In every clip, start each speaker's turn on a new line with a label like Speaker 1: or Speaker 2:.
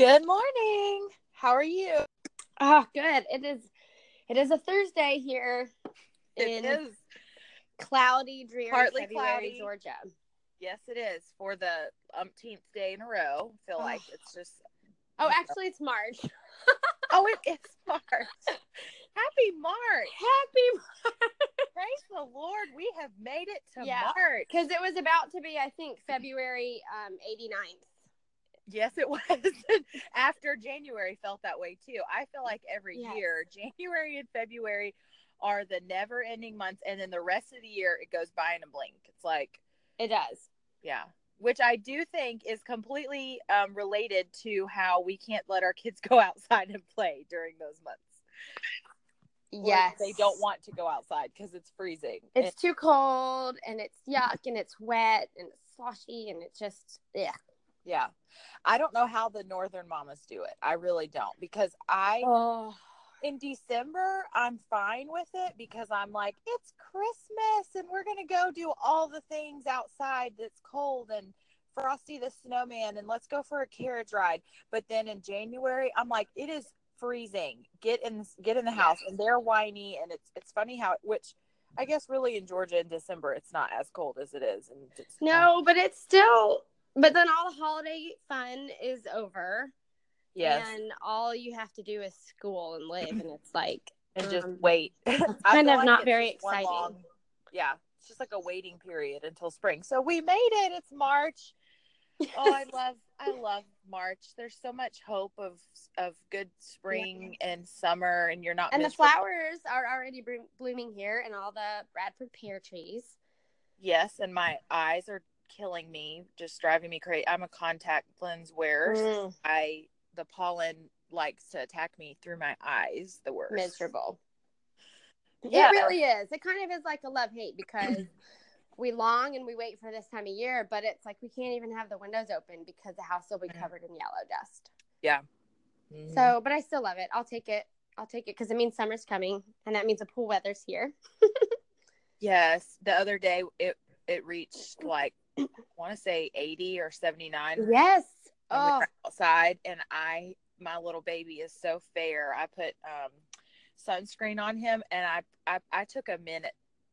Speaker 1: Good morning. How are you?
Speaker 2: Oh, good. It is. It is a Thursday here
Speaker 1: It
Speaker 2: in
Speaker 1: is.
Speaker 2: cloudy, dreary
Speaker 1: Partly
Speaker 2: February,
Speaker 1: cloudy.
Speaker 2: Georgia.
Speaker 1: Yes, it is for the umpteenth day in a row. I feel
Speaker 2: Oh.
Speaker 1: like it's just.
Speaker 2: Oh, actually, it's March.
Speaker 1: Oh, it is March. Happy March!
Speaker 2: Happy
Speaker 1: Praise the Lord, we have made it to
Speaker 2: Yeah.
Speaker 1: March.
Speaker 2: because it was about to be, I think, February um 89th.
Speaker 1: Yes, it was. After January felt that way too. I feel like every
Speaker 2: Yes.
Speaker 1: year, January and February are the never-ending months, and then the rest of the year it goes by in a blink. It's like
Speaker 2: It does.
Speaker 1: Yeah. Which I do think is completely um, related to how we can't let our kids go outside and play during those months. Or
Speaker 2: Yes,
Speaker 1: They don't want to go outside because it's freezing.
Speaker 2: It's too cold and it's yuck and it's wet and it's sloshy and it's just yeah.
Speaker 1: Yeah. I don't know how the northern mamas do it. I really don't because I,
Speaker 2: Oh,
Speaker 1: in December, I'm fine with it because I'm like, it's Christmas and we're going to go do all the things outside that's cold and Frosty the Snowman and let's go for a carriage ride. But then in January, I'm like, it is freezing. Get in, get in the house, and they're whiny, and it's it's funny how which I guess really in Georgia in December it's not as cold as it is. And
Speaker 2: no, but it's still. But then all the holiday fun is over.
Speaker 1: yes,
Speaker 2: And all you have to do is school and live, and it's like
Speaker 1: and just
Speaker 2: um,
Speaker 1: wait. I
Speaker 2: kind of
Speaker 1: like
Speaker 2: not
Speaker 1: it's
Speaker 2: very exciting.
Speaker 1: long- yeah, it's just like a waiting period until spring. So we made it. It's March. oh, I love I love March. There's so much hope of of good spring and summer, and you're not
Speaker 2: and the flowers are already blooming here, and all the Bradford pear trees.
Speaker 1: Yes, and my eyes are killing me, just driving me crazy. I'm a contact lens wearer.
Speaker 2: Mm,
Speaker 1: I the pollen likes to attack me through my eyes. The worst.
Speaker 2: miserable.
Speaker 1: Yeah.
Speaker 2: It really is. It kind of is like a love hate because we long and we wait for this time of year, but it's like we can't even have the windows open because the house will be
Speaker 1: Mhm.
Speaker 2: covered in yellow dust.
Speaker 1: Mhm.
Speaker 2: So, but I still love it. I'll take it. I'll take it because it means summer's coming, and that means the pool weather's here.
Speaker 1: yes, the other day it it reached like I want to say 80 or 79.
Speaker 2: Yes.
Speaker 1: and
Speaker 2: Oh,
Speaker 1: outside and I my little baby is so fair. I put um sunscreen on him and I I, I took a minute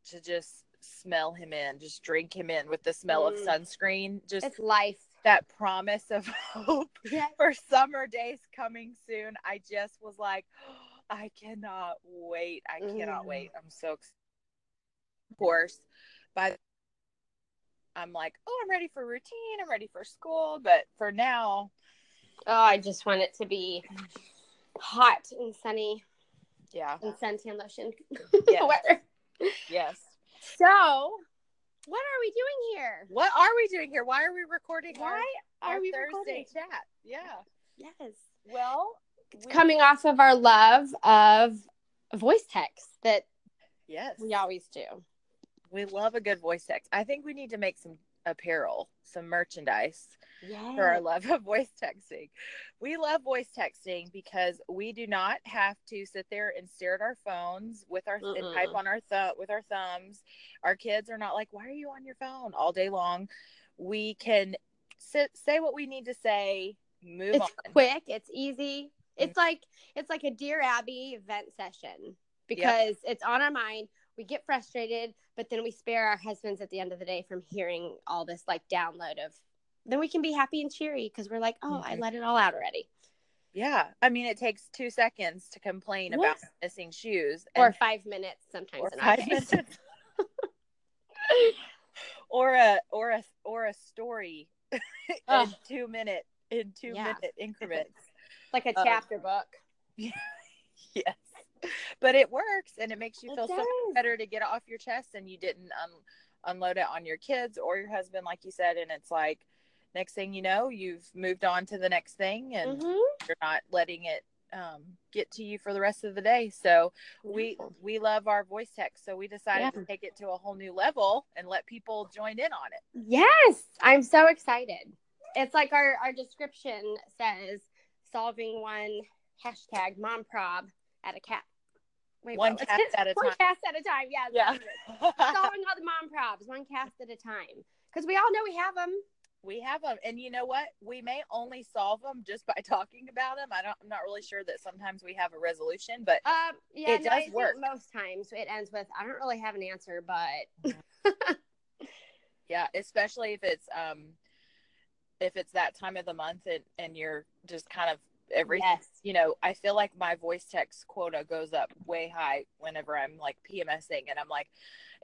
Speaker 1: to just smell him in, just drink him in with the smell of
Speaker 2: Mm.
Speaker 1: sunscreen. Just
Speaker 2: it's life.
Speaker 1: that promise of hope
Speaker 2: Yes.
Speaker 1: for summer days coming soon. I just was like, I cannot wait. I cannot
Speaker 2: Mm.
Speaker 1: wait. I'm so excited. Of course, by I'm like, oh, I'm ready for routine. I'm ready for school. But for now,
Speaker 2: Oh, I just want it to be hot and sunny
Speaker 1: yeah,
Speaker 2: and suntan lotion
Speaker 1: Yeah.
Speaker 2: weather.
Speaker 1: yes.
Speaker 2: So, what are we doing here?
Speaker 1: What are we doing here? Why are we recording
Speaker 2: Why
Speaker 1: our,
Speaker 2: are
Speaker 1: our
Speaker 2: we
Speaker 1: Thursday
Speaker 2: recording?
Speaker 1: chat? Yeah.
Speaker 2: Yes.
Speaker 1: Well, we-
Speaker 2: Coming off of our love of voice text that
Speaker 1: yes,
Speaker 2: we always do.
Speaker 1: We love a good voice text. I think we need to make some apparel, some merchandise.
Speaker 2: Yeah.
Speaker 1: for our love of voice texting. We love voice texting because we do not have to sit there and stare at our phones with our and type on our thumb with our thumbs. Our kids are not like, "Why are you on your phone all day long?" We can sit, say what we need to say, move
Speaker 2: It's
Speaker 1: on.
Speaker 2: quick. It's easy. It's mm-hmm. like it's like a Dear Abby event session because it's on our mind. We get frustrated, but then we spare our husbands at the end of the day from hearing all this like download of. Then we can be happy and cheery because we're like, oh, I
Speaker 1: Mhm.
Speaker 2: let it all out already,
Speaker 1: Yeah, I mean, it takes two seconds to complain about missing shoes,
Speaker 2: or five minutes sometimes.
Speaker 1: or
Speaker 2: in
Speaker 1: five minutes, or a or a or a story in
Speaker 2: Ugh.
Speaker 1: two minute in two
Speaker 2: Yeah.
Speaker 1: minute increments.
Speaker 2: like a
Speaker 1: Um,
Speaker 2: chapter book.
Speaker 1: yes, but it works and it makes you feel so much better to get it off your chest and you didn't un- unload it on your kids or your husband, like you said. And it's like next thing you know, you've moved on to the next thing and
Speaker 2: Mhm.
Speaker 1: you're not letting it um, get to you for the rest of the day. So we we love our voice text. So we decided
Speaker 2: Yeah.
Speaker 1: to take it to a whole new level and let people join in on it.
Speaker 2: Yes, I'm so excited. It's like our, our description says solving one hashtag mom prob at a cat. Wait,
Speaker 1: One cast at a
Speaker 2: One
Speaker 1: time.
Speaker 2: cast at a time. Yeah.
Speaker 1: Yeah.
Speaker 2: solving all the mom probs one cast at a time because we all know we have them.
Speaker 1: we have them, and you know what? We may only solve them just by talking about them. I don't. I'm not really sure that sometimes we have a resolution, but
Speaker 2: Um, yeah,
Speaker 1: It
Speaker 2: no,
Speaker 1: does work.
Speaker 2: most times. It ends with I don't really have an answer, but
Speaker 1: yeah, especially if it's um, if it's that time of the month and and you're just kind of every
Speaker 2: yes,
Speaker 1: you know, I feel like my voice text quota goes up way high whenever I'm like PMSing and I'm like,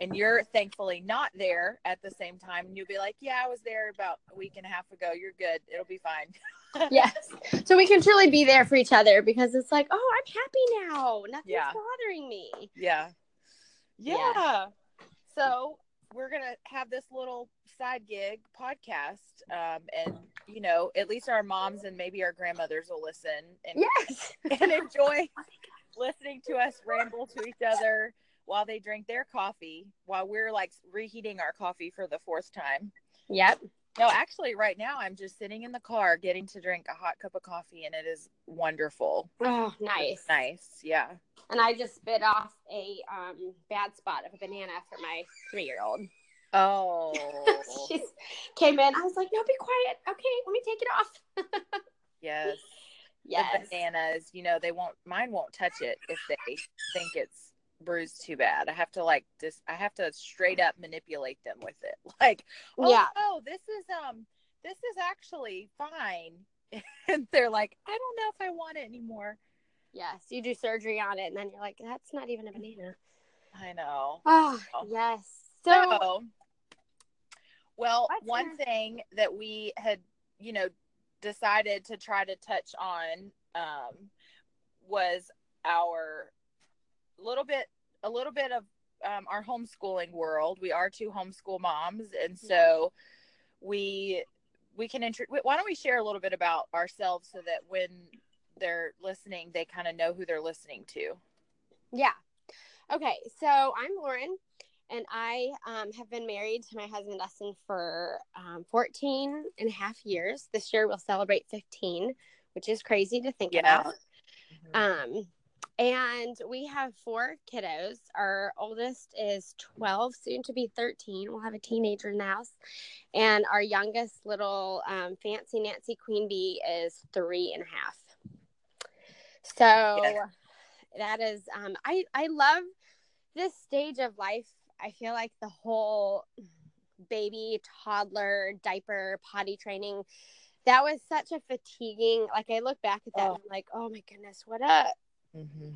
Speaker 1: and you're thankfully not there at the same time. And you'll be like, yeah, I was there about a week and a half ago. You're good. It'll be fine.
Speaker 2: yes. So we can truly be there for each other because it's like, oh, I'm happy now. Nothing's
Speaker 1: Yeah.
Speaker 2: bothering me.
Speaker 1: Yeah.
Speaker 2: Yeah.
Speaker 1: Yeah. So we're going to have this little side gig podcast. Um, and, you know, at least our moms and maybe our grandmothers will listen and,
Speaker 2: Yes.
Speaker 1: and enjoy listening to us ramble to each other while they drink their coffee while we're like reheating our coffee for the fourth time.
Speaker 2: Yep.
Speaker 1: No, actually, right now I'm just sitting in the car getting to drink a hot cup of coffee, and it is wonderful.
Speaker 2: Oh, nice.
Speaker 1: Nice, yeah.
Speaker 2: And I just bit off a um, bad spot of a banana for my three year old.
Speaker 1: Oh,
Speaker 2: she came in. I was like, no, be quiet. Okay, let me take it off.
Speaker 1: yes.
Speaker 2: yes.
Speaker 1: The bananas, you know, they won't. Mine won't touch it if they think it's bruised too bad. I have to like just. I have to straight up manipulate them with it. Like, oh,
Speaker 2: Yeah.
Speaker 1: oh, this is um, this is actually fine. and they're like, I don't know if I want it anymore.
Speaker 2: Yes. You do surgery on it, and then you're like, that's not even a banana.
Speaker 1: I know.
Speaker 2: Oh,
Speaker 1: Oh.
Speaker 2: yes. So,
Speaker 1: So, well,
Speaker 2: What's
Speaker 1: one thing that we had, you know, decided to try to touch on um, was our little bit, a little bit of um, our homeschooling world. We are two homeschool moms, and so we we can intro. Why don't we share a little bit about ourselves so that when they're listening, they kind of know who they're listening to.
Speaker 2: yeah. Okay. So, I'm Lauren, and I um, have been married to my husband, Dustin, for um, 14 and a half years. This year, we'll celebrate 15, which is crazy to think
Speaker 1: Yeah.
Speaker 2: about. Um, and we have four kiddos. Our oldest is 12, soon to be 13. We'll have a teenager in the house. And our youngest little um, fancy Nancy Queen Bee is three and a half. So
Speaker 1: Yeah.
Speaker 2: that is, um, I, I love this stage of life. I feel like the whole baby, toddler, diaper, potty training, that was such a fatiguing, like I look back at that
Speaker 1: Oh.
Speaker 2: and I'm like, oh my goodness, what a,
Speaker 1: Mm-hmm.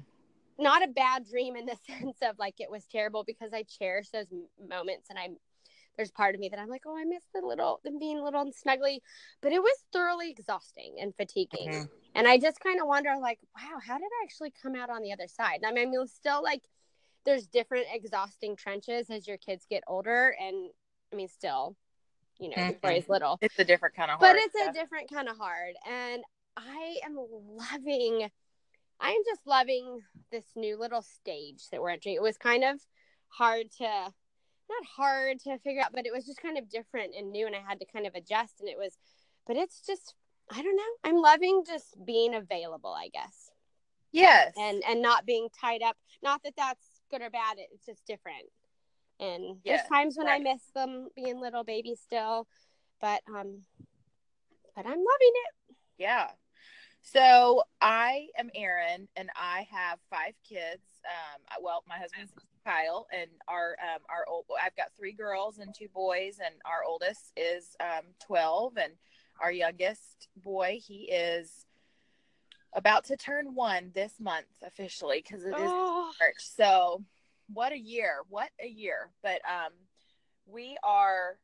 Speaker 2: not a bad dream in the sense of like it was terrible because I cherish those moments and I'm there's part of me that I'm like, oh, I miss the little them being little and snuggly, but it was thoroughly exhausting and fatiguing.
Speaker 1: Mhm.
Speaker 2: And I just kind of wonder, like, wow, how did I actually come out on the other side? I mean, it's still like there's different exhausting trenches as your kids get older, and I mean, still, you know, before
Speaker 1: Mhm.
Speaker 2: he's little.
Speaker 1: It's a different kind of hard
Speaker 2: but
Speaker 1: hard
Speaker 2: it's a different kind of hard and i am loving i am just loving this new little stage that we're entering. It was kind of hard to not hard to figure out but it was just kind of different and new and i had to kind of adjust and it was but it's just i don't know. I'm loving just being available i guess.
Speaker 1: Yes.
Speaker 2: And and not being tied up. Not that that's good or bad it's just different and
Speaker 1: Yeah,
Speaker 2: there's times when i miss them being little babies still but um but i'm loving it
Speaker 1: Yeah. So I am Erin, and I have five kids. Um, well, my husband's Kyle, and our um, our old. I've got three girls and two boys, and our oldest is um, twelve, and our youngest boy he is about to turn one this month officially because it is
Speaker 2: oh,
Speaker 1: March. So what a year. What a year. But um we are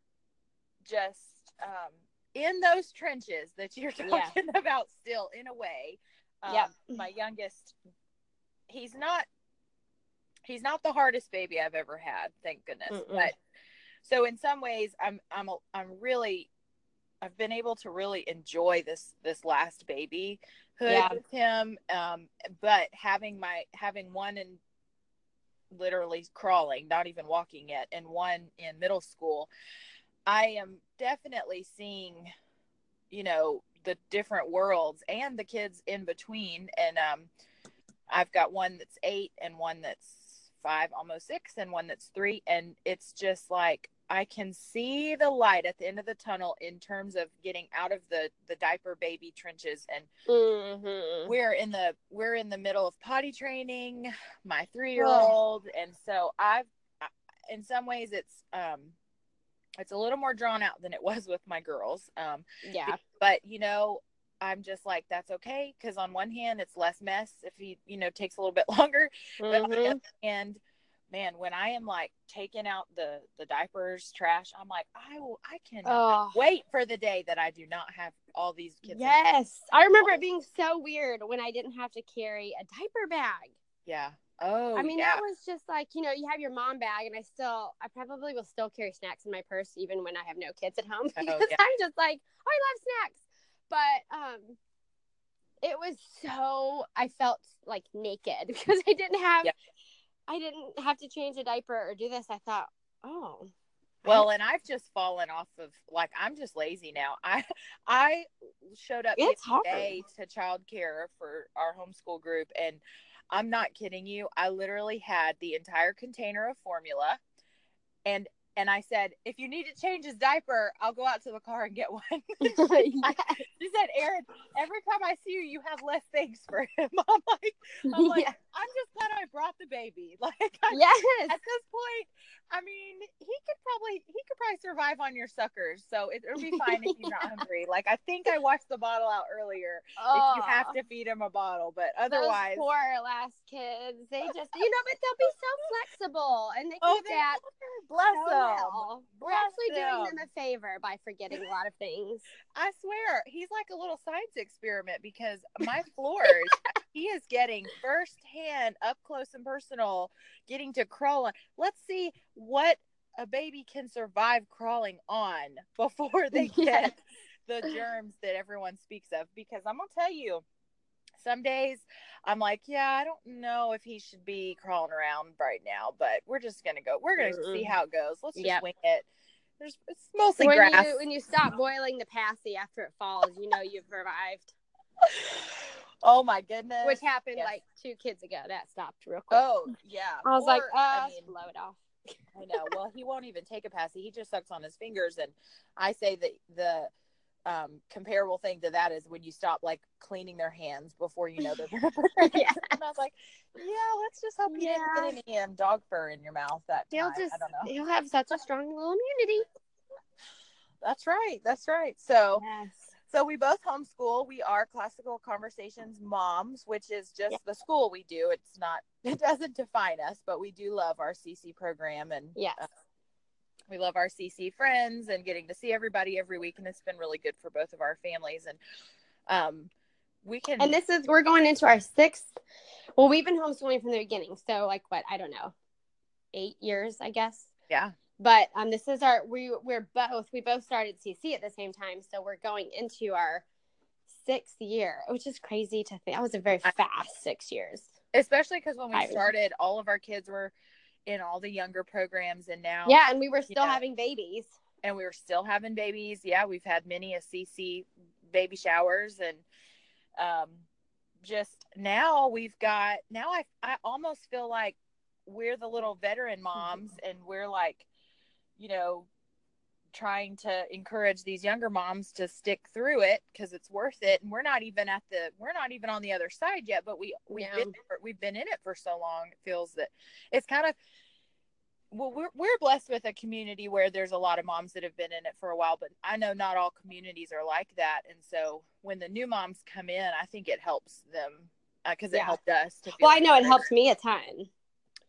Speaker 1: just um in those trenches that you're
Speaker 2: Yeah.
Speaker 1: talking about still in a way. Um,
Speaker 2: Yep.
Speaker 1: my youngest he's not he's not the hardest baby I've ever had, thank goodness.
Speaker 2: Mm-mm.
Speaker 1: But so in some ways I'm I'm a- I'm really I've been able to really enjoy this this last baby hood
Speaker 2: Yeah.
Speaker 1: with him um but having my having one in literally crawling not even walking yet and one in middle school i am definitely seeing you know the different worlds and the kids in between and um i've got one that's eight and one that's five almost six and one that's three and it's just like I can see the light at the end of the tunnel in terms of getting out of the the diaper baby trenches and
Speaker 2: Mhm.
Speaker 1: we're in the we're in the middle of potty training my 3-year-old and so I've in some ways it's um it's a little more drawn out than it was with my girls um
Speaker 2: Yeah.
Speaker 1: but you know I'm just like that's okay cuz on one hand it's less mess if he you know takes a little bit longer but on the
Speaker 2: Mhm.
Speaker 1: other hand, man, when I am like taking out the the diapers, trash, I'm like, I will, I can
Speaker 2: Oh.
Speaker 1: wait for the day that I do not have all these kids.
Speaker 2: Yes. I remember it being so weird when I didn't have to carry a diaper bag.
Speaker 1: yeah. Oh,
Speaker 2: I mean,
Speaker 1: yeah.
Speaker 2: that was just like, you know, you have your mom bag, and I still, I probably will still carry snacks in my purse even when I have no kids at home because
Speaker 1: Oh, yeah.
Speaker 2: I'm just like, oh, I love snacks. But um, it was so, I felt like naked because I didn't have,
Speaker 1: Yeah.
Speaker 2: I didn't have to change a diaper or do this. I thought, oh,
Speaker 1: well, and I've just fallen off of like I'm just lazy now. I I showed up
Speaker 2: It's hard.
Speaker 1: today to childcare for our homeschool group, and I'm not kidding you. I literally had the entire container of formula, and and I said, if you need to change his diaper, I'll go out to the car and get one.
Speaker 2: Yes.
Speaker 1: She said, Erin, every time I see you, you have less things for him. I'm like, I'm like,
Speaker 2: Yeah.
Speaker 1: I'm just glad I brought the baby. Like,
Speaker 2: yes.
Speaker 1: at this point, I mean, he could probably he could probably survive on your suckers, so it, it'll be fine if he's not hungry. Like, I think I washed the bottle out earlier. If you have
Speaker 2: Oh.
Speaker 1: to feed him a bottle, but
Speaker 2: Those
Speaker 1: otherwise,
Speaker 2: poor last kids, they just, you know, but they'll be so flexible and they can
Speaker 1: oh,
Speaker 2: adapt
Speaker 1: bless
Speaker 2: so
Speaker 1: them.
Speaker 2: well. We're
Speaker 1: Bless
Speaker 2: actually doing
Speaker 1: them.
Speaker 2: them a favor by forgetting a lot of things.
Speaker 1: I swear, he's like a little science experiment because my floors, he is getting firsthand, up close and personal, getting to crawl on. Let's see what a baby can survive crawling on before they get the germs that everyone speaks of. Because I'm gonna tell you, some days I'm like, yeah, I don't know if he should be crawling around right now, but we're just gonna go. We're gonna see how it goes. Let's just
Speaker 2: Yep.
Speaker 1: wing it. There's it's mostly
Speaker 2: When
Speaker 1: grass.
Speaker 2: you when you stop boiling the passy after it falls, you know you've survived.
Speaker 1: oh my goodness.
Speaker 2: Which happened
Speaker 1: Yes.
Speaker 2: like two kids ago. That stopped real quick.
Speaker 1: Oh yeah.
Speaker 2: I was like,
Speaker 1: Or,
Speaker 2: uh,
Speaker 1: I mean,
Speaker 2: blow it off.
Speaker 1: I know. Well, he won't even take a passy. He just sucks on his fingers, and I say that the um, comparable thing to that is when you stop like cleaning their hands before you know they're gonna put their hands.
Speaker 2: Yeah.
Speaker 1: And I was like, yeah, let's just hope you
Speaker 2: Yeah.
Speaker 1: didn't get any um, dog fur in your mouth that
Speaker 2: He'll
Speaker 1: time.
Speaker 2: just
Speaker 1: I don't know.
Speaker 2: he'll have such a strong little immunity.
Speaker 1: That's right. That's right. So.
Speaker 2: Yes.
Speaker 1: So we both homeschool. We are classical conversations moms, which is just
Speaker 2: Yeah.
Speaker 1: the school we do. It's not it doesn't define us, but we do love our CC program and
Speaker 2: Yes.
Speaker 1: uh, we love our CC friends and getting to see everybody every week and it's been really good for both of our families and um we can
Speaker 2: And this is we're going into our sixth. Well, we've been homeschooling from the beginning, so like what I don't know, eight years, I guess.
Speaker 1: yeah.
Speaker 2: But um, this is our we we're both we both started CC at the same time, so we're going into our sixth year, which is crazy to think. That was a very fast six years.
Speaker 1: Especially cuz when we
Speaker 2: I-
Speaker 1: started all of our kids were in all the younger programs and now
Speaker 2: Yeah, and we were still having babies.
Speaker 1: and we were still having babies. Yeah, we've had many a CC baby showers and um just now we've got now I I almost feel like we're the little veteran moms and we're like you know trying to encourage these younger moms to stick through it because it's worth it and we're not even at the we're not even on the other side yet but we we've
Speaker 2: Yeah.
Speaker 1: been we've been in it for so long it feels that it's kind of well we're, we're blessed with a community where there's a lot of moms that have been in it for a while but i know not all communities are like that and so when the new moms come in i think it helps them uh, because it
Speaker 2: Yeah.
Speaker 1: helped us
Speaker 2: Well, I know it helped me a ton.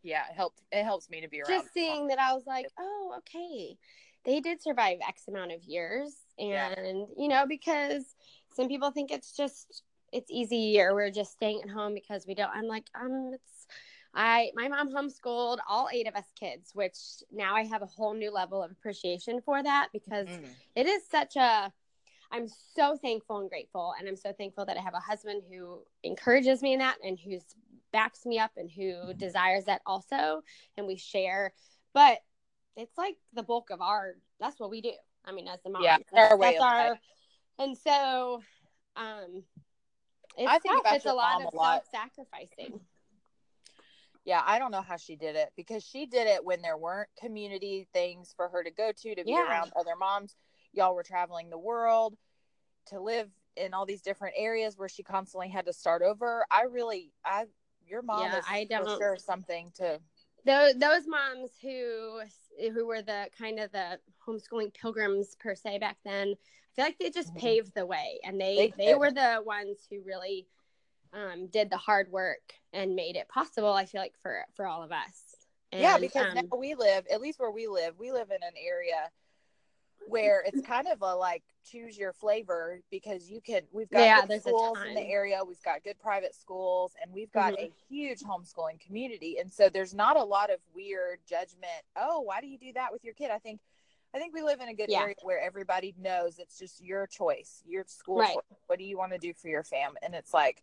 Speaker 1: Yeah it helped it helps me to be around
Speaker 2: Just seeing that, I was like, oh, okay, they did survive X amount of years, and
Speaker 1: Yeah.
Speaker 2: you know, because some people think it's just it's easy or we're just staying at home because we don't. I'm like, um, it's. I my mom homeschooled all eight of us kids, which now I have a whole new level of appreciation for that because
Speaker 1: Mm.
Speaker 2: it is such a i'm so thankful and grateful and i'm so thankful that i have a husband who encourages me in that and who's backs me up and who desires that also and we share but it's like the bulk of our that's what we do i mean as the mom
Speaker 1: Yeah,
Speaker 2: that's,
Speaker 1: our
Speaker 2: that's our and so um it's
Speaker 1: I think
Speaker 2: tough. it's a lot of
Speaker 1: a lot.
Speaker 2: self-sacrificing
Speaker 1: Yeah, I don't know how she did it because she did it when there weren't community things for her to go to to be
Speaker 2: Yeah.
Speaker 1: around other moms. Y'all were traveling the world to live in all these different areas where she constantly had to start over. I really, I, your mom
Speaker 2: Yeah,
Speaker 1: is
Speaker 2: I
Speaker 1: for sure something to.
Speaker 2: those those moms who who were the kind of the homeschooling pilgrims per se back then i feel like they just
Speaker 1: Mhm.
Speaker 2: paved the way and they
Speaker 1: They
Speaker 2: they, were the ones who really um, did the hard work and made it possible i feel like for for all of us
Speaker 1: yeah, because
Speaker 2: um,
Speaker 1: now we live, at least where we live, we live in an area where it's kind of a like choose your flavor because you can we've got
Speaker 2: Yeah,
Speaker 1: good schools in the area we've got good private schools and we've got
Speaker 2: Mhm.
Speaker 1: a huge homeschooling community and so there's not a lot of weird judgment oh why do you do that with your kid i think i think we live in a good
Speaker 2: Yeah.
Speaker 1: area where everybody knows it's just your choice your school
Speaker 2: Right.
Speaker 1: choice. what do you want to do for your fam and it's like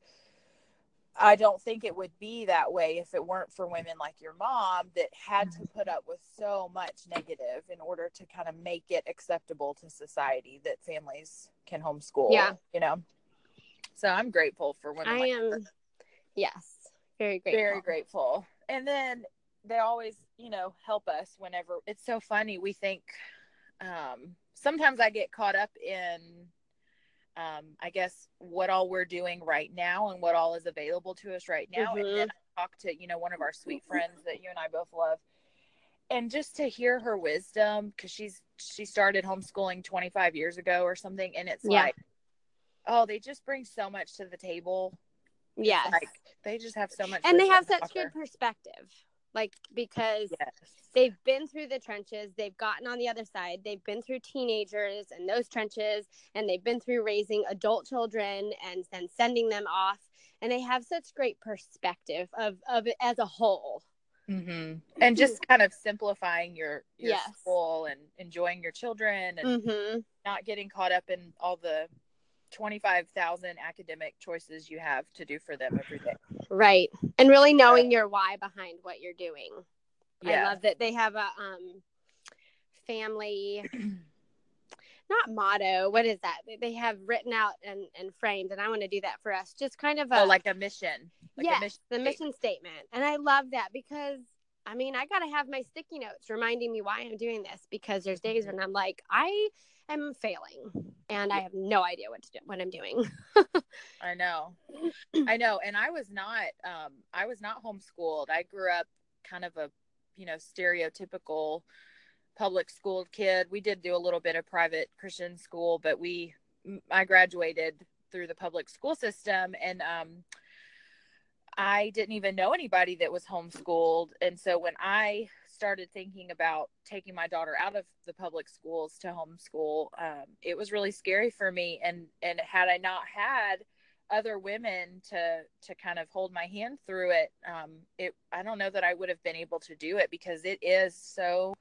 Speaker 1: I don't think it would be that way if it weren't for women like your mom that had to put up with so much negative in order to kind of make it acceptable to society that families can homeschool.
Speaker 2: Yeah.
Speaker 1: You know? So I'm grateful for women.
Speaker 2: i
Speaker 1: like
Speaker 2: am
Speaker 1: her.
Speaker 2: yes very grateful
Speaker 1: very grateful. And then they always, you know, help us whenever it's so funny. We think um, sometimes I get caught up in, um, I guess, what all we're doing right now and what all is available to us right now. And then I talk to, you know, one of our sweet friends that you and I both love. And just to hear her wisdom, because she's she started homeschooling 25 years ago or something, and it's
Speaker 2: Yeah.
Speaker 1: like, oh, they just bring so much to the table.
Speaker 2: yes
Speaker 1: Like they just have so much,
Speaker 2: and they have such good perspective like because
Speaker 1: Yes.
Speaker 2: they've been through the trenches they've gotten on the other side they've been through teenagers and those trenches and they've been through raising adult children and then sending them off and they have such great perspective of of it as a whole
Speaker 1: hmm And just kind of simplifying your your
Speaker 2: Yes.
Speaker 1: school and enjoying your children and
Speaker 2: mm-hmm.
Speaker 1: not getting caught up in all the twenty five thousand academic choices you have to do for them every day.
Speaker 2: Right. And really knowing your why behind what you're doing. I love that they have a um family not motto what is that? They- they have written out and and framed and i want to do that for us. Just kind of a
Speaker 1: oh, like a mission. Like mission
Speaker 2: the mission statement. And I love that because I mean, I got to have my sticky notes reminding me why I'm doing this because there's days when I'm like, I am failing and I have no idea what to do, what I'm doing.
Speaker 1: I know. I know. And I was not um I was not homeschooled. I grew up kind of a, you know, stereotypical public school kid. We did do a little bit of private Christian school, but we I graduated through the public school system and um I didn't even know anybody that was homeschooled. And so when I started thinking about taking my daughter out of the public schools to homeschool, um, it was really scary for me. And and had I not had other women to to kind of hold my hand through it, um, it I don't know that I would have been able to do it because it is so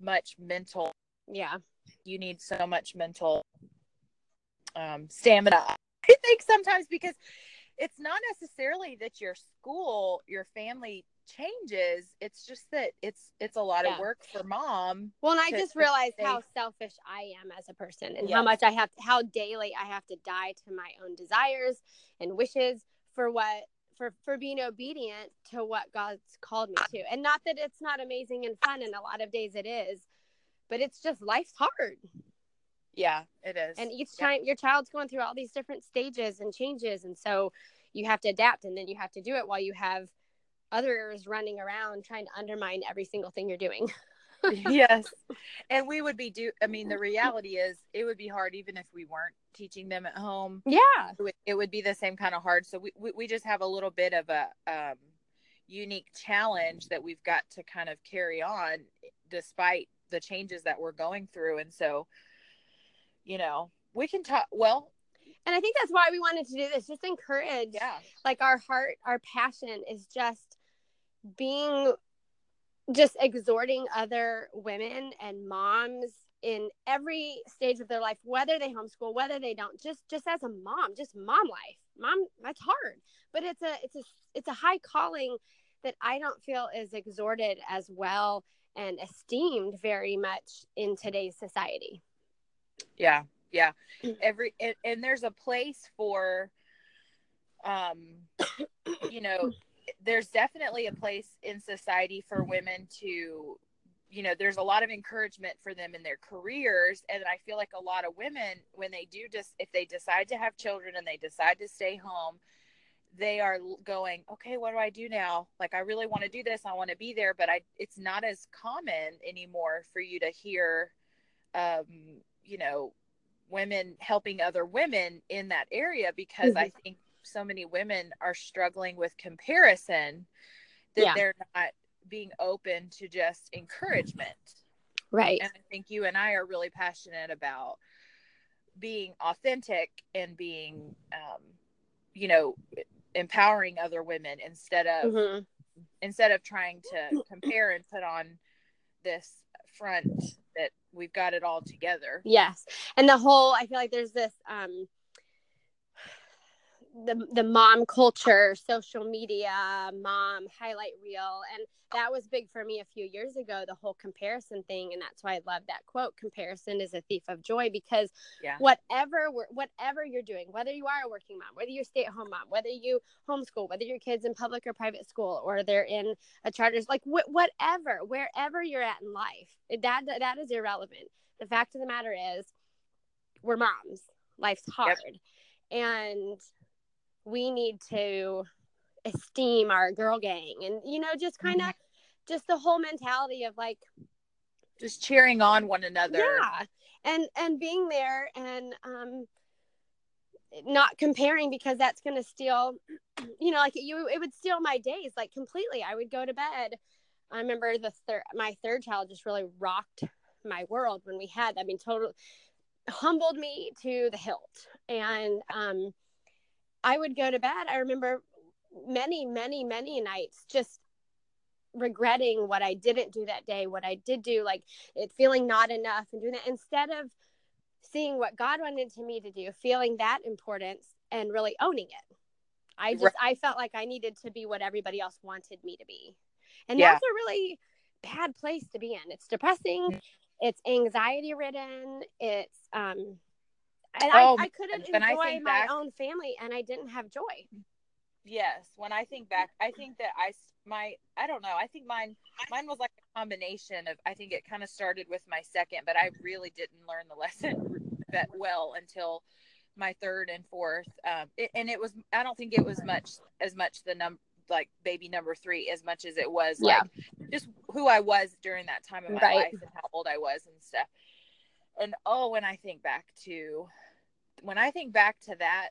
Speaker 1: much mental.
Speaker 2: yeah.
Speaker 1: You need so much mental um, stamina. I think sometimes because it's not necessarily that your school, your family changes. It's just that it's it's a lot
Speaker 2: Yeah.
Speaker 1: of work for mom.
Speaker 2: Well, and I
Speaker 1: to-
Speaker 2: just realized how selfish I am as a person and
Speaker 1: Yes.
Speaker 2: how much I have to, how daily I have to die to my own desires and wishes for what for for being obedient to what God's called me to. And not that it's not amazing and fun and a lot of days it is, but it's just life's hard.
Speaker 1: Yeah, it is.
Speaker 2: And each
Speaker 1: Yeah.
Speaker 2: time your child's going through all these different stages and changes and so you have to adapt and then you have to do it while you have others running around trying to undermine every single thing you're doing.
Speaker 1: yes and we would be do i mean the reality is it would be hard even if we weren't teaching them at home
Speaker 2: Yeah.
Speaker 1: it would, it would be the same kind of hard so we, we, we just have a little bit of a um, unique challenge that we've got to kind of carry on despite the changes that we're going through and so you know we can talk well
Speaker 2: And I think that's why we wanted to do this, just encourage
Speaker 1: yeah
Speaker 2: like our heart, our passion is just being just exhorting other women and moms in every stage of their life, whether they homeschool, whether they don't, just just as a mom, just mom life. Mom, that's hard. But it's a it's a it's a high calling that I don't feel is exhorted as well and esteemed very much in today's society.
Speaker 1: Yeah yeah. Every and, and there's a place for um you know there's definitely a place in society for women to you know there's a lot of encouragement for them in their careers. And i feel like a lot of women when they do just if they decide to have children and they decide to stay home they are going okay what do i do now? Like i really want to do this. I want to be there. But i it's not as common anymore for you to hear um you know women helping other women in that area because mm-hmm. i think so many women are struggling with comparison that yeah. they're not being open to just encouragement
Speaker 2: right
Speaker 1: and i think you and i are really passionate about being authentic and being um you know empowering other women instead of mm-hmm. instead of trying to compare and put on this front we've got it all together.
Speaker 2: Yes. And the whole i feel like there's this um the the mom culture, social media, mom highlight reel, and that was big for me a few years ago. The whole comparison thing, and that's why I love that quote: "Comparison is a thief of joy." Because yeah. whatever whatever you're doing, whether you are a working mom, whether you're a stay at home mom, whether you homeschool, whether your kids in public or private school, or they're in a charters, like wh- whatever, wherever you're at in life, that that is irrelevant. The fact of the matter is, we're moms. Life's hard. Yep. And we need to esteem our girl gang and you know just kind of mm-hmm. just the whole mentality of like
Speaker 1: just cheering on one another.
Speaker 2: Yeah. And and being there and um not comparing because that's going to steal you know like you it would steal my days like completely. I would go to bed. I remember the third my third child just really rocked my world when we had i mean totally humbled me to the hilt. And um I would go to bed. I remember many, many, many nights just regretting what I didn't do that day, what I did do, like it feeling not enough and doing that instead of seeing what God wanted to me to do, feeling that importance and really owning it. I just right. I felt like I needed to be what everybody else wanted me to be. And yeah. that's a really bad place to be in. It's depressing, mm. it's anxiety ridden, it's um and oh, I, I couldn't enjoy my back, own family and I didn't have joy.
Speaker 1: Yes, when I think back, I think that I my I don't know. I think mine mine was like a combination of I think it kind of started with my second, but I really didn't learn the lesson that well until my third and fourth. Um, it, and it was I don't think it was much as much the number like baby number three as much as it was yeah. like just who I was during that time of my right. life and how old I was and stuff. And oh, when I think back to when I think back to that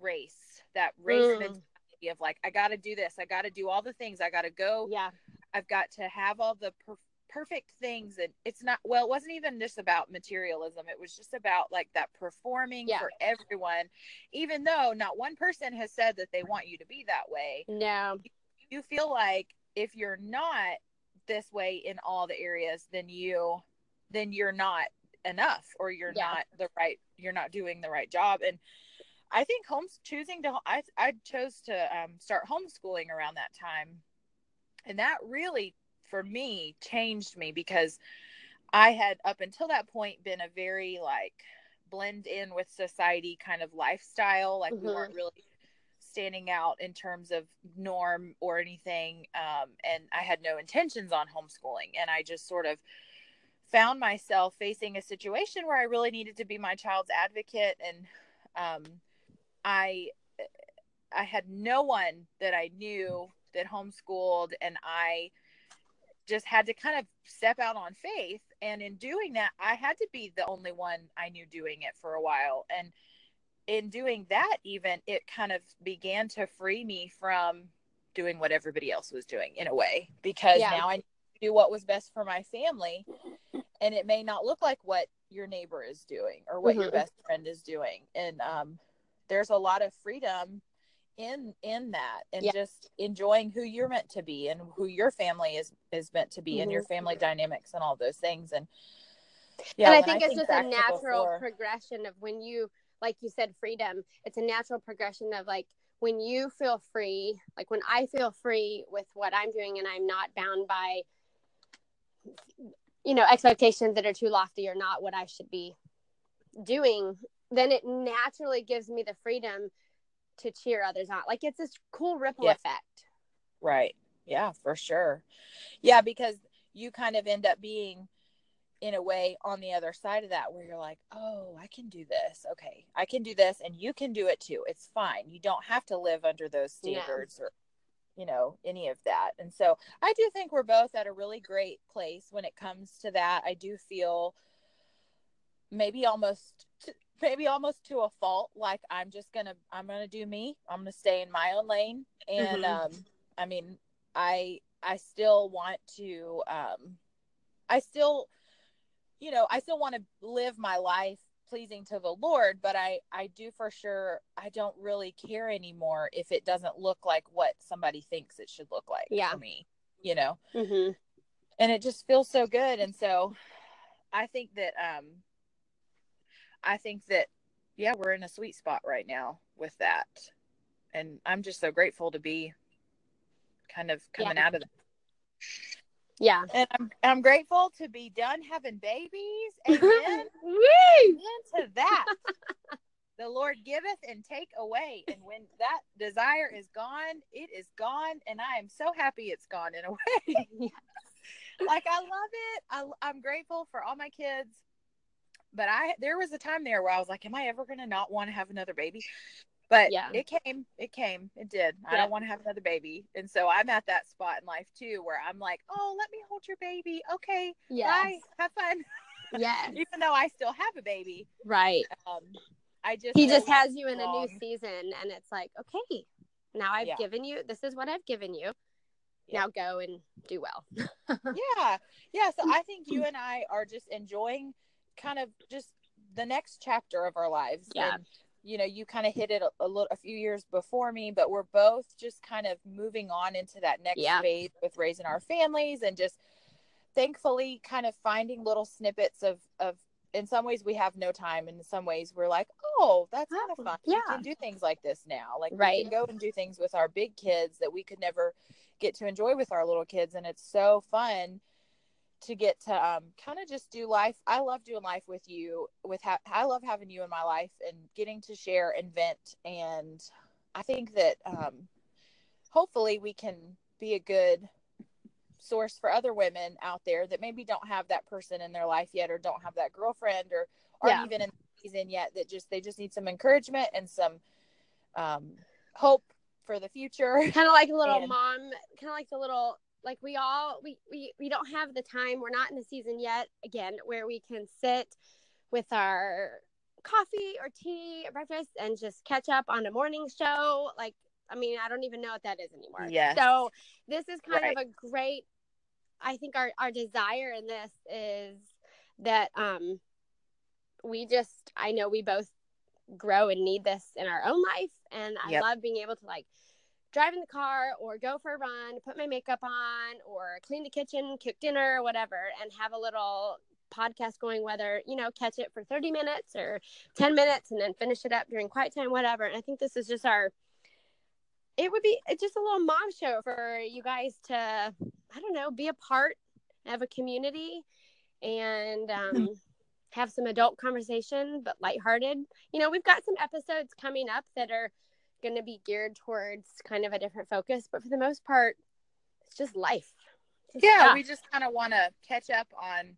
Speaker 1: race, that race mm. mentality of like, I got to do this, I got to do all the things, I got to go.
Speaker 2: Yeah.
Speaker 1: I've got to have all the per- perfect things. And it's not, well, it wasn't even just about materialism. It was just about like that performing yeah. for everyone, even though not one person has said that they want you to be that way.
Speaker 2: No.
Speaker 1: You, you feel like if you're not this way in all the areas, then you, then you're not enough or you're yeah. not the right you're not doing the right job and i think homes choosing to i i chose to um, start homeschooling around that time and that really for me changed me because i had up until that point been a very like blend in with society kind of lifestyle like mm-hmm. we weren't really standing out in terms of norm or anything um, and i had no intentions on homeschooling and i just sort of found myself facing a situation where I really needed to be my child's advocate. And um, I I had no one that I knew that homeschooled and I just had to kind of step out on faith. And in doing that I had to be the only one I knew doing it for a while. And in doing that even it kind of began to free me from doing what everybody else was doing in a way because yeah. now I do what was best for my family and it may not look like what your neighbor is doing or what mm-hmm. your best friend is doing and um, there's a lot of freedom in in that and yeah. just enjoying who you're meant to be and who your family is is meant to be mm-hmm. and your mm-hmm. family dynamics and all those things and
Speaker 2: yeah and i think I it's just a natural before, progression of when you like you said freedom it's a natural progression of like when you feel free like when i feel free with what i'm doing and i'm not bound by you know expectations that are too lofty or not what i should be doing then it naturally gives me the freedom to cheer others on like it's this cool ripple yes. effect
Speaker 1: Right. Yeah, for sure. Yeah, because you kind of end up being in a way on the other side of that where you're like, oh, I can do this. Okay, I can do this, and you can do it too. It's fine. You don't have to live under those standards or, you know, any of that. And so I do think we're both at a really great place when it comes to that. I do feel maybe almost. maybe almost to a fault like i'm just gonna i'm gonna do me i'm gonna stay in my own lane and mm-hmm. um i mean i i still want to um i still you know, I still want to live my life pleasing to the Lord, but I I do for sure I don't really care anymore if it doesn't look like what somebody thinks it should look like yeah. for me, you know. Mm-hmm. And it just feels so good, and so I think that um I think that yeah, we're in a sweet spot right now with that, and I'm just so grateful to be kind of coming yeah. out of that.
Speaker 2: Yeah.
Speaker 1: And I'm I'm grateful to be done having babies. Amen. Amen to that. the Lord giveth and take away. And when that desire is gone, it is gone. And I am so happy it's gone in a way. like I love it. I, I'm grateful for all my kids. But I there was a time there where I was like, Am I ever gonna not want to have another baby? But yeah. it came it came it did. I don't want to have another baby. And so i'm at that spot in life too where i'm like oh let me hold your baby. Okay yeah bye have fun.
Speaker 2: Yeah
Speaker 1: even though i still have a baby.
Speaker 2: Right.
Speaker 1: Um i just
Speaker 2: he just has you in a new season and it's like okay now i've yeah. given you this is what i've given you. Yeah. now go and do well.
Speaker 1: Yeah. Yeah. So i think you and i are just enjoying kind of just the next chapter of our lives
Speaker 2: yeah.
Speaker 1: and you know you kind of hit it a, a, little a few years before me but we're both just kind of moving on into that next yeah. phase with raising our families and just thankfully kind of finding little snippets of of in some ways we have no time in some ways we're like oh that's kind of oh, fun yeah. we can do things like this now like right. we can go and do things with our big kids that we could never get to enjoy with our little kids and it's so fun to get to um, kind of just do life. I love doing life with you. With ha- I love having you in my life and getting to share and vent. And I think that um, hopefully we can be a good source for other women out there that maybe don't have that person in their life yet, or don't have that girlfriend, or aren't yeah. even in the season yet. That just they just need some encouragement and some um, hope for the future.
Speaker 2: Kind of like a little and, mom, kind of like the little like we all we, we we don't have the time we're not in the season yet again where we can sit with our coffee or tea or breakfast and just catch up on a morning show like i mean i don't even know what that is anymore
Speaker 1: yeah
Speaker 2: so this is kind right. of a great i think our our desire in this is that um we just i know we both grow and need this in our own life and i yep. love being able to like drive in the car or go for a run, put my makeup on or clean the kitchen, cook dinner or whatever and have a little podcast going whether, you know, catch it for 30 minutes or 10 minutes and then finish it up during quiet time whatever. And I think this is just our it would be just a little mom show for you guys to I don't know, be a part of a community and um have some adult conversation but lighthearted. You know, we've got some episodes coming up that are going to be geared towards kind of a different focus, but for the most part, it's just life.
Speaker 1: Just yeah, stuff. we just kind of want to catch up on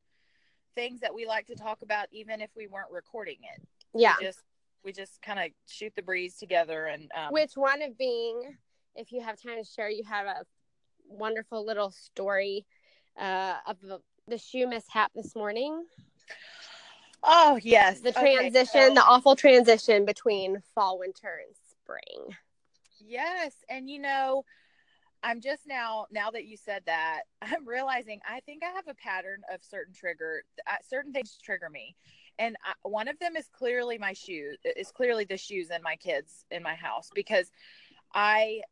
Speaker 1: things that we like to talk about, even if we weren't recording it.
Speaker 2: Yeah,
Speaker 1: we just we just kind of shoot the breeze together, and um,
Speaker 2: which one of being, if you have time to share, you have a wonderful little story uh, of the, the shoe mishap this morning.
Speaker 1: Oh yes,
Speaker 2: the transition, okay, so... the awful transition between fall, winter, and spring.
Speaker 1: Yes. And you know, I'm just now, now that you said that, I'm realizing I think I have a pattern of certain trigger, uh, certain things trigger me. And I, one of them is clearly my shoes, is clearly the shoes in my kids in my house because I,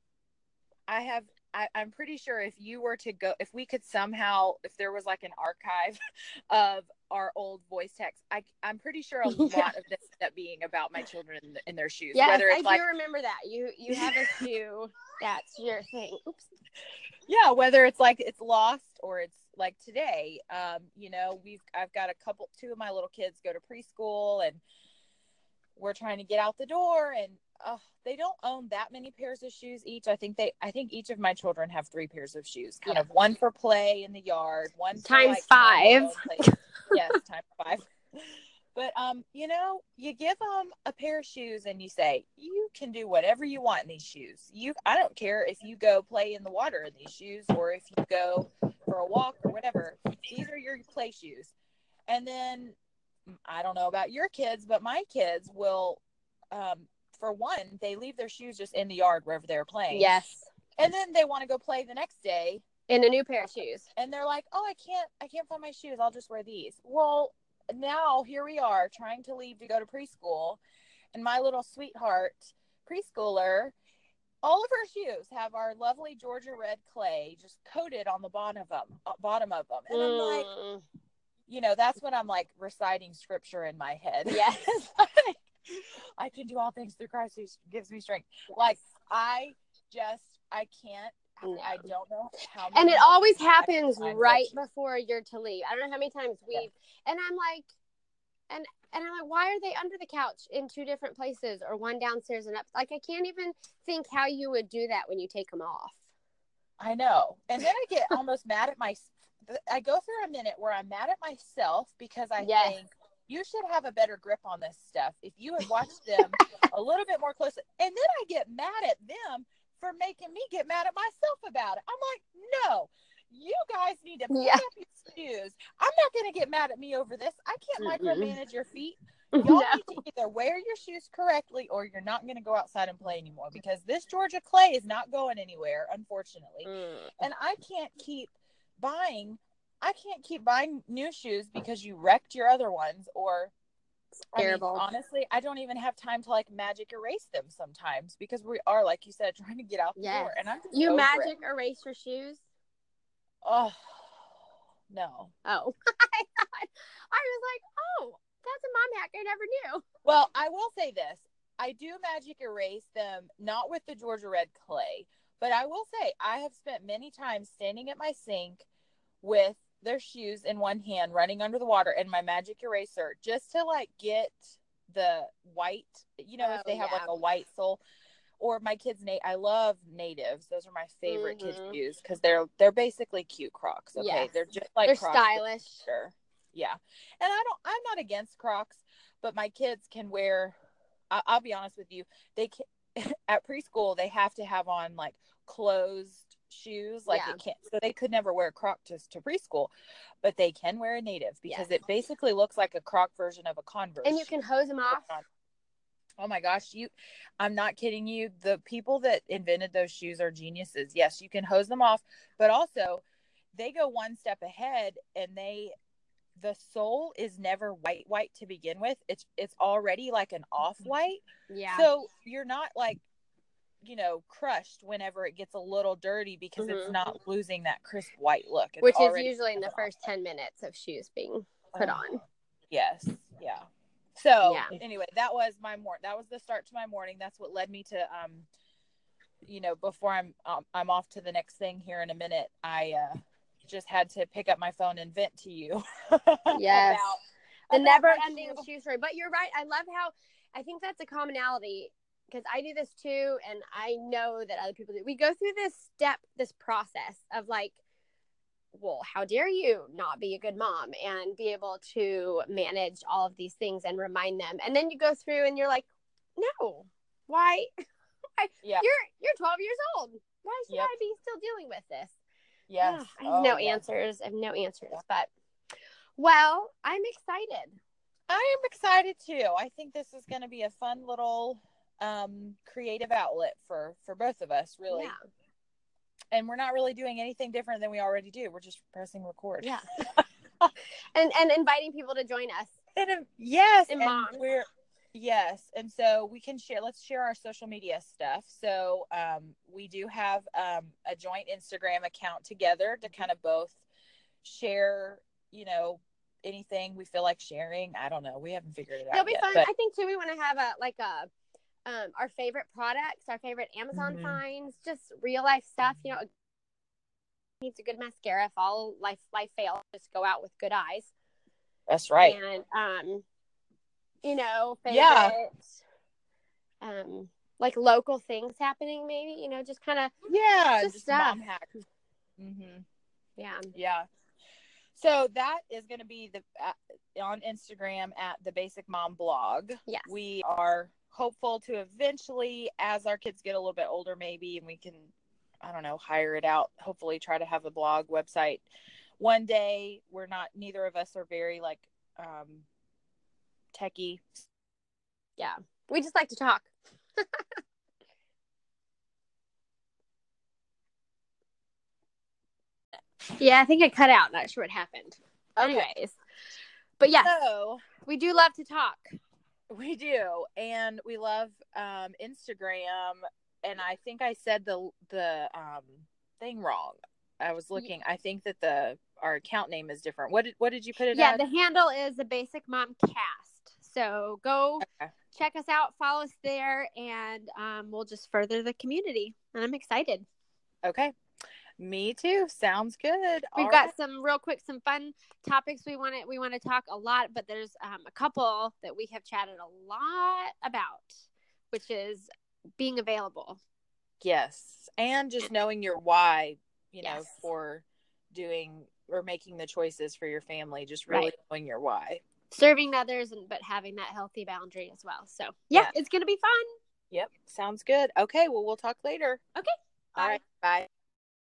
Speaker 1: I have I, am pretty sure if you were to go, if we could somehow, if there was like an archive of our old voice text, I, I'm pretty sure a lot yeah. of this ended up being about my children in, in their shoes.
Speaker 2: It's I like, do remember that. You you have a shoe that's your thing. Oops.
Speaker 1: Yeah, whether it's like it's lost or it's like today. Um, you know, we've I've got a couple, two of my little kids go to preschool, and we're trying to get out the door, and uh, they don't own that many pairs of shoes each. I think they I think each of my children have three pairs of shoes. Kind
Speaker 2: Yeah.
Speaker 1: of one for play in the yard, one for,
Speaker 2: Times
Speaker 1: like,
Speaker 2: five.
Speaker 1: yes, times five. But um, you know, you give them a pair of shoes and you say, "You can do whatever you want in these shoes. You I don't care if you go play in the water in these shoes or if you go for a walk or whatever. These are your play shoes." And then I don't know about your kids, but my kids will um for one, they leave their shoes just in the yard wherever they're playing.
Speaker 2: Yes.
Speaker 1: And then they want to go play the next day
Speaker 2: In a new pair of shoes.
Speaker 1: and they're like, "Oh, I can't I can't find my shoes. I'll just wear these." Well, now here we are trying to leave to go to preschool, and my little sweetheart preschooler all of her shoes have our lovely Georgia red clay just coated on the bottom of them, uh, bottom of them. And I'm like,
Speaker 2: Mm,
Speaker 1: you know, that's when I'm like reciting scripture in my head.
Speaker 2: Yes.
Speaker 1: I can do all things through Christ who gives me strength. Like I just I can't. I don't know how
Speaker 2: and it always happens right before you're to leave. I don't know how many times we've and I'm like and and I'm like, why are they under the couch in two different places or one downstairs and up? Like I can't even think how you would do that when you take them off.
Speaker 1: I know. And then I get almost mad at my I go through a minute where I'm mad at myself because I
Speaker 2: Yes.
Speaker 1: think you should have a better grip on this stuff. If you had watched them a little bit more closely. And then I get mad at them for making me get mad at myself about it. I'm like, no, you guys need to pick
Speaker 2: Yeah.
Speaker 1: up your shoes. I'm not going to get mad at me over this. I can't
Speaker 2: Mm-mm.
Speaker 1: micromanage your feet. Y'all
Speaker 2: No.
Speaker 1: need to either wear your shoes correctly or you're not going to go outside and play anymore because this Georgia clay is not going anywhere, unfortunately.
Speaker 2: Mm.
Speaker 1: And I can't keep buying. I can't keep buying new shoes because you wrecked your other ones or I mean,
Speaker 2: Terrible.
Speaker 1: honestly, I don't even have time to like magic erase them sometimes because we are, like you said, trying to get out the
Speaker 2: Yes.
Speaker 1: door. And I'm just
Speaker 2: You magic
Speaker 1: It.
Speaker 2: erase your shoes?
Speaker 1: Oh no.
Speaker 2: Oh. I thought I was like, oh, that's a mom hack I never knew.
Speaker 1: Well, I will say this: I do magic erase them, not with the Georgia Red clay, but I will say I have spent many times standing at my sink with their shoes in one hand, running under the water, and my magic eraser, just to like get the white. You know, if
Speaker 2: Oh,
Speaker 1: they have like a white sole. Or my kids, Nate. I love natives. Those are my favorite
Speaker 2: Mhm.
Speaker 1: kids shoes because they're they're basically cute Crocs. Okay,
Speaker 2: Yes.
Speaker 1: they're just like
Speaker 2: They're
Speaker 1: Crocs,
Speaker 2: stylish.
Speaker 1: Sure. Yeah. And I don't, I'm not against Crocs, but my kids can wear, I, I'll be honest with you, they can, at preschool, they have to have on like closed shoes. Like
Speaker 2: Yeah.
Speaker 1: it can't, so they could never wear a Croc just to preschool, but they can wear a native because
Speaker 2: Yes.
Speaker 1: it basically looks like a Croc version of a Converse.
Speaker 2: And you can hose them off.
Speaker 1: Oh my gosh, you I'm not kidding you. The people that invented those shoes are geniuses. Yes, you can hose them off, but also they go one step ahead and they the sole is never white white to begin with. It's it's already like an off mm-hmm. white.
Speaker 2: Yeah.
Speaker 1: So you're not like you know crushed whenever it gets a little dirty because it's
Speaker 2: Mhm.
Speaker 1: not losing that crisp white look. It's
Speaker 2: Which is usually in the
Speaker 1: an
Speaker 2: first 10 minutes of shoes being put
Speaker 1: Oh.
Speaker 2: on.
Speaker 1: Yes. Yeah. So
Speaker 2: Yeah.
Speaker 1: anyway, that was my morning. That was the start to my morning. That's what led me to um, you know, before I'm um, I'm off to the next thing here in a minute. I uh, just had to pick up my phone and vent to you.
Speaker 2: Yes.
Speaker 1: about-
Speaker 2: the
Speaker 1: about
Speaker 2: never ending
Speaker 1: shoe.
Speaker 2: shoe story. But you're right. I love how I think that's a commonality because I do this too, and I know that other people do. We go through this step, this process of like, well, how dare you not be a good mom and be able to manage all of these things and remind them. And then you go through and you're like, no, why?
Speaker 1: Yeah.
Speaker 2: You're you're 12 years old. Why should
Speaker 1: Yep.
Speaker 2: I be still dealing with this?
Speaker 1: Yes.
Speaker 2: I have
Speaker 1: Oh,
Speaker 2: no
Speaker 1: yes.
Speaker 2: answers. I have no answers. But well, I'm excited.
Speaker 1: I am excited too. I think this is going to be a fun little um creative outlet for for both of us really
Speaker 2: Yeah.
Speaker 1: and we're not really doing anything different than we already do we're just pressing record
Speaker 2: Yeah. and and inviting people to join us.
Speaker 1: And um, yes,
Speaker 2: And
Speaker 1: and, we're yes, and so we can share. Let's share our social media stuff. So um, we do have um, a joint Instagram account together to kind of both share. You know, anything we feel like sharing. I don't know. We haven't figured it out
Speaker 2: It'll be
Speaker 1: yet.
Speaker 2: fun.
Speaker 1: but-
Speaker 2: I think too. We want to have a like a um our favorite products, our favorite Amazon
Speaker 1: Mhm.
Speaker 2: finds, just real life stuff. You know, needs a good mascara. If all life life fails, just go out with good eyes.
Speaker 1: that's right.
Speaker 2: And um, you know, favorite.
Speaker 1: Yeah.
Speaker 2: Um, like local things happening, maybe you know, just kind of
Speaker 1: Yeah,
Speaker 2: Just
Speaker 1: just,
Speaker 2: stuff.
Speaker 1: mom hacks. hmm
Speaker 2: yeah.
Speaker 1: Yeah. So that is going to be the uh, on Instagram at the Basic Mom blog.
Speaker 2: Yes.
Speaker 1: We are hopeful to eventually, as our kids get a little bit older, maybe, and we can, I don't know, hire it out. Hopefully, try to have a blog website one day. We're not. Neither of us are very like um, techie.
Speaker 2: Yeah. We just like to talk. yeah, I think I cut out. Not sure what happened. Anyways. But yeah,
Speaker 1: So
Speaker 2: we do love to talk.
Speaker 1: We do, and we love um, Instagram. And I think I said the the um, thing wrong. I was looking. I think that the our account name is different. What did what did you put it
Speaker 2: Yeah,
Speaker 1: at?
Speaker 2: the handle is the Basic Mom Cast. So go
Speaker 1: Okay.
Speaker 2: check us out, follow us there, and um, we'll just further the community. And I'm excited.
Speaker 1: Okay, me too. Sounds good.
Speaker 2: We've
Speaker 1: All
Speaker 2: got
Speaker 1: right.
Speaker 2: some real quick, some fun topics we want to we want to talk a lot, but there's um, a couple that we have chatted a lot about, which is being available.
Speaker 1: yes, and just knowing your why. You know,
Speaker 2: Yes.
Speaker 1: for doing or making the choices for your family. Just really
Speaker 2: Right.
Speaker 1: knowing your why.
Speaker 2: serving others and but having that healthy boundary as well. So yeah,
Speaker 1: Yeah.
Speaker 2: it's gonna be fun.
Speaker 1: Yep, sounds good. Okay, well, we'll talk later.
Speaker 2: Okay,
Speaker 1: All
Speaker 2: bye.
Speaker 1: right, bye.